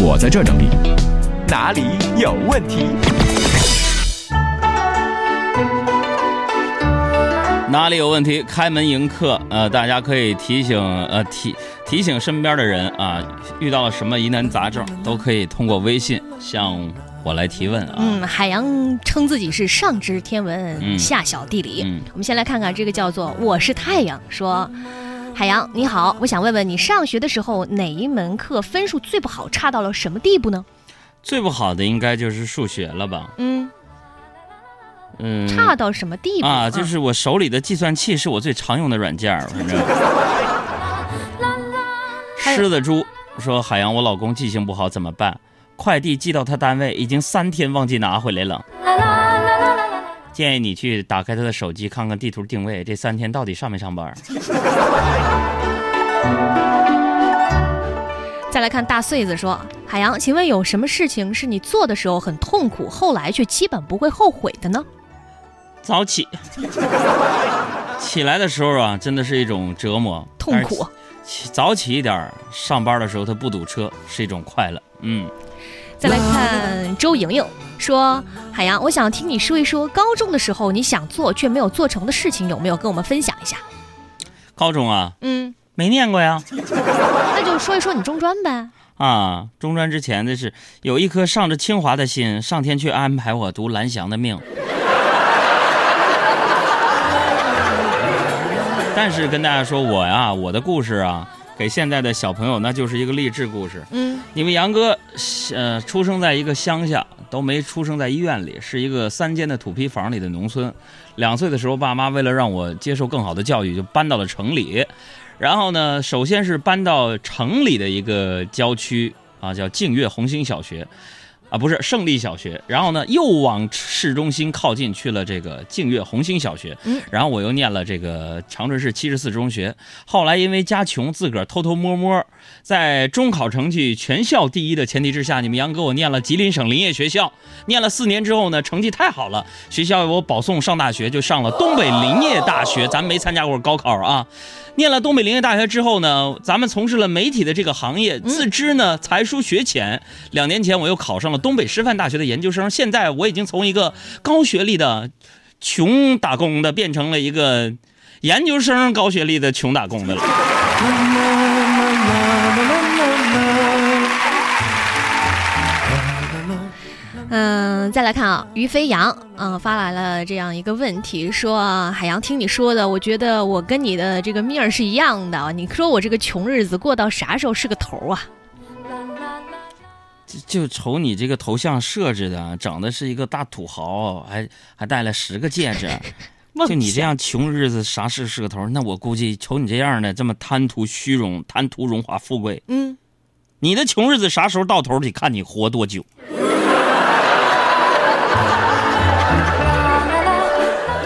我在这整理。哪里有问题？哪里有问题？开门迎客，呃，大家可以提醒呃提提醒身边的人啊，遇到了什么疑难杂症，都可以通过微信向我来提问啊。嗯，海洋称自己是上知天文，嗯下晓地理。嗯我们先来看看这个叫做“我是太阳”说。海洋你好，我想问问你上学的时候哪一门课分数最不好，差到了什么地步呢？最不好的应该就是数学了吧？嗯，嗯，差到什么地步啊，就是我手里的计算器是我最常用的软件，反正。狮子猪说：“海洋，我老公记性不好怎么办？快递寄到他单位，已经三天忘记拿回来了。建议你去打开他的手机，看看地图定位，这三天到底上没上班？再来看大穗子说：“海洋，请问有什么事情是你做的时候很痛苦，后来却基本不会后悔的呢？早起，起来的时候啊，真的是一种折磨，痛苦。起早起一点儿，上班的时候他不堵车，是一种快乐。嗯，再来看周莹莹说：“海洋，我想听你说一说高中的时候你想做却没有做成的事情，有没有跟我们分享一下？”高中啊，嗯，没念过呀。那就说一说你中专呗。啊，中专之前的是有一颗上着清华的心，上天却安排我读蓝翔的命。但是跟大家说，我呀，我的故事啊，给现在的小朋友那就是一个励志故事。嗯你们杨哥，呃，出生在一个乡下，都没出生在医院里，是一个三间的土坯房里的农村。两岁的时候，爸妈为了让我接受更好的教育，就搬到了城里。然后呢，首先是搬到城里的一个郊区啊，叫净月红星小学，啊，不是胜利小学。然后呢，又往市中心靠近，去了这个净月红星小学。嗯，然后我又念了这个长春市七十四中学。后来因为家穷，自个儿偷偷摸摸，在中考成绩全校第一的前提之下，你们杨哥我念了吉林省林业学校，念了四年之后呢，成绩太好了，学校为我保送上大学，就上了东北林业大学。咱没参加过高考啊。念了东北林业大学之后呢，咱们从事了媒体的这个行业，自知呢才疏学浅。两年前我又考上了东北师范大学的研究生，现在我已经从一个高学历的穷打工的变成了一个研究生高学历的穷打工的了。嗯，再来看啊，于飞扬嗯发来了这样一个问题，说海洋听你说的，我觉得我跟你的这个命儿是一样的。你说我这个穷日子过到啥时候是个头啊？就就瞅你这个头像设置的，整的是一个大土豪，还还戴了十个戒指。就你这样穷日子，啥事是个头？那我估计瞅你这样的，这么贪图虚荣、贪图荣华富贵，嗯，你的穷日子啥时候到头？得看你活多久。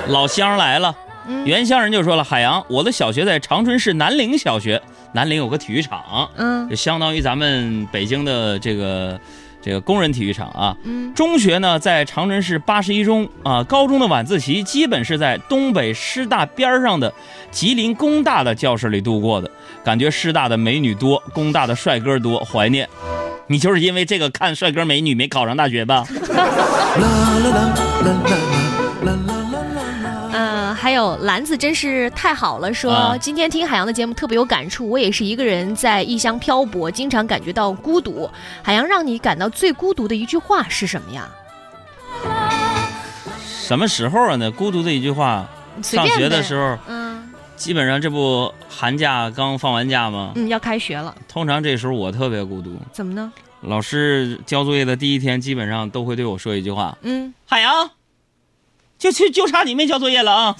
老乡来了，嗯原乡人就说了：“海洋，我的小学在长春市南陵小学，南陵有个体育场，嗯就相当于咱们北京的这个这个工人体育场啊。嗯中学呢在长春市八十一中啊，高中的晚自习基本是在东北师大边儿上的吉林工大的教室里度过的，感觉师大的美女多，工大的帅哥多，怀念。你就是因为这个看帅哥美女没考上大学吧？呃，还有篮子真是太好了说，啊今天听海洋的节目特别有感触。我也是一个人在异乡漂泊，经常感觉到孤独。海洋让你感到最孤独的一句话是什么呀？什么时候啊？那孤独的一句话，上学的时候，嗯基本上这不寒假刚放完假吗？嗯，要开学了，通常这时候我特别孤独。怎么呢？老师交作业的第一天，基本上都会对我说一句话嗯，：“海洋，就就就差你没交作业了啊！”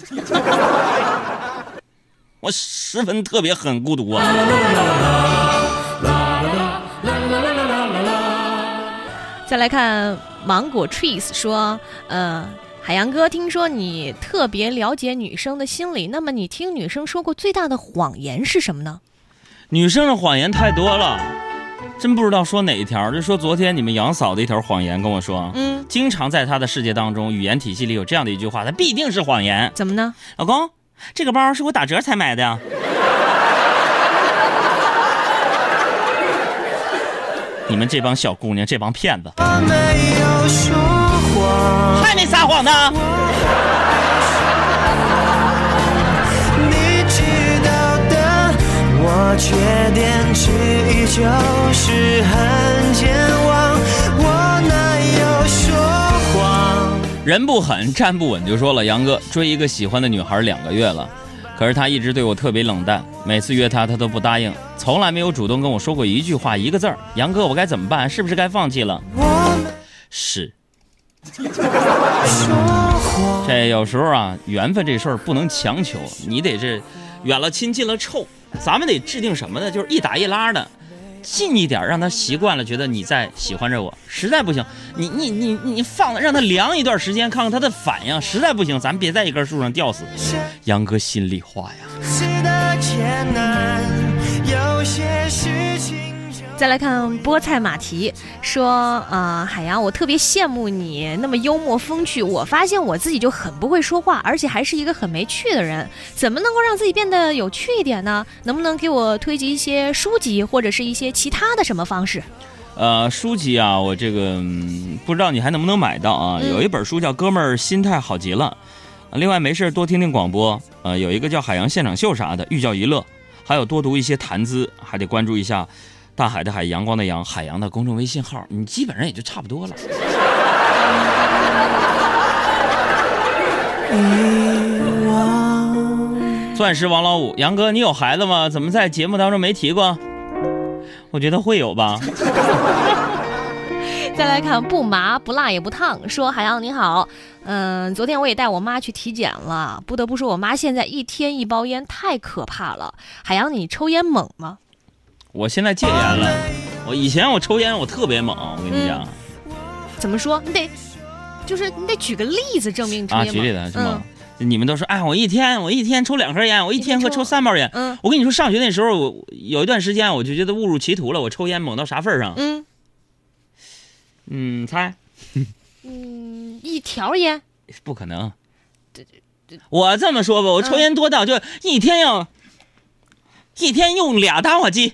我十分特别很孤独啊。再来看芒果 trees 说，呃。海洋哥，听说你特别了解女生的心理，那么你听女生说过最大的谎言是什么呢？女生的谎言太多了，真不知道说哪一条。就说昨天你们杨嫂的一条谎言跟我说，嗯，经常在她的世界当中，语言体系里有这样的一句话，它必定是谎言。怎么呢？老公，这个包是我打折才买的呀。你们这帮小姑娘，这帮骗子，我没有说谎，还没撒谎呢。我缺点之一就是很健忘，我哪有说谎？人不狠，站不稳，就说了，杨哥追一个喜欢的女孩两个月了，可是她一直对我特别冷淡，每次约她她都不答应，从来没有主动跟我说过一句话一个字儿。杨哥，我该怎么办？是不是该放弃了？我是，这有时候啊，缘分这事儿不能强求，你得这远了亲近了臭，咱们得制定什么呢？就是一打一拉的。近一点，让他习惯了，觉得你在喜欢着我。实在不行，你你你你放让他凉一段时间，看看他的反应。实在不行，咱别在一根树上吊死。杨哥心里话呀。有些事再来看菠菜马蹄说，呃，海洋，我特别羡慕你那么幽默风趣。我发现我自己就很不会说话，而且还是一个很没趣的人。怎么能够让自己变得有趣一点呢？能不能给我推荐一些书籍或者是一些其他的什么方式？呃，书籍啊，我这个、不知道你还能不能买到啊？有一本书叫《哥们儿心态好极了》，另外没事多听听广播，呃，有一个叫《海洋现场秀》啥的，寓教于乐，还有多读一些谈资，还得关注一下大海的海，阳光的阳，海洋的公众微信号，你基本上也就差不多了。钻石王老五，杨哥，你有孩子吗？怎么在节目当中没提过？我觉得会有吧。再来看不麻不辣也不烫，说海洋你好，嗯，昨天我也带我妈去体检了，不得不说我妈现在一天一包烟太可怕了。海洋你抽烟猛吗？我现在戒烟了，我以前我抽烟我特别猛，我跟你讲。怎么说？你得，就是你得举个例子证明你抽啊，烟猛。举例子是嗯吗？你们都说，哎，我一天我一天抽两盒烟，我一天会抽三包烟。嗯我跟你说，上学那时候，我有一段时间我就觉得误入歧途了。我抽烟猛到啥份上？嗯嗯，猜嗯，一条烟。不可能。我这么说吧，我抽烟多到就一天要一天用俩打火机。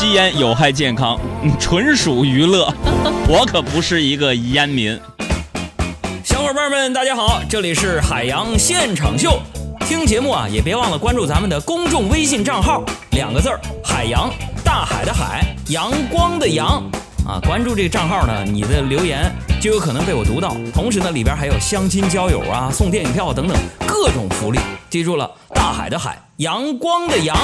吸烟有害健康，纯属娱乐。我可不是一个烟民。小伙伴们，大家好，这里是海洋现场秀。听节目啊，也别忘了关注咱们的公众微信账号，两个字儿“海洋”，大海的海，阳光的阳。啊，关注这个账号呢，你的留言就有可能被我读到。同时呢，里边还有相亲交友啊、送电影票等等各种福利。记住了，大海的海，阳光的阳。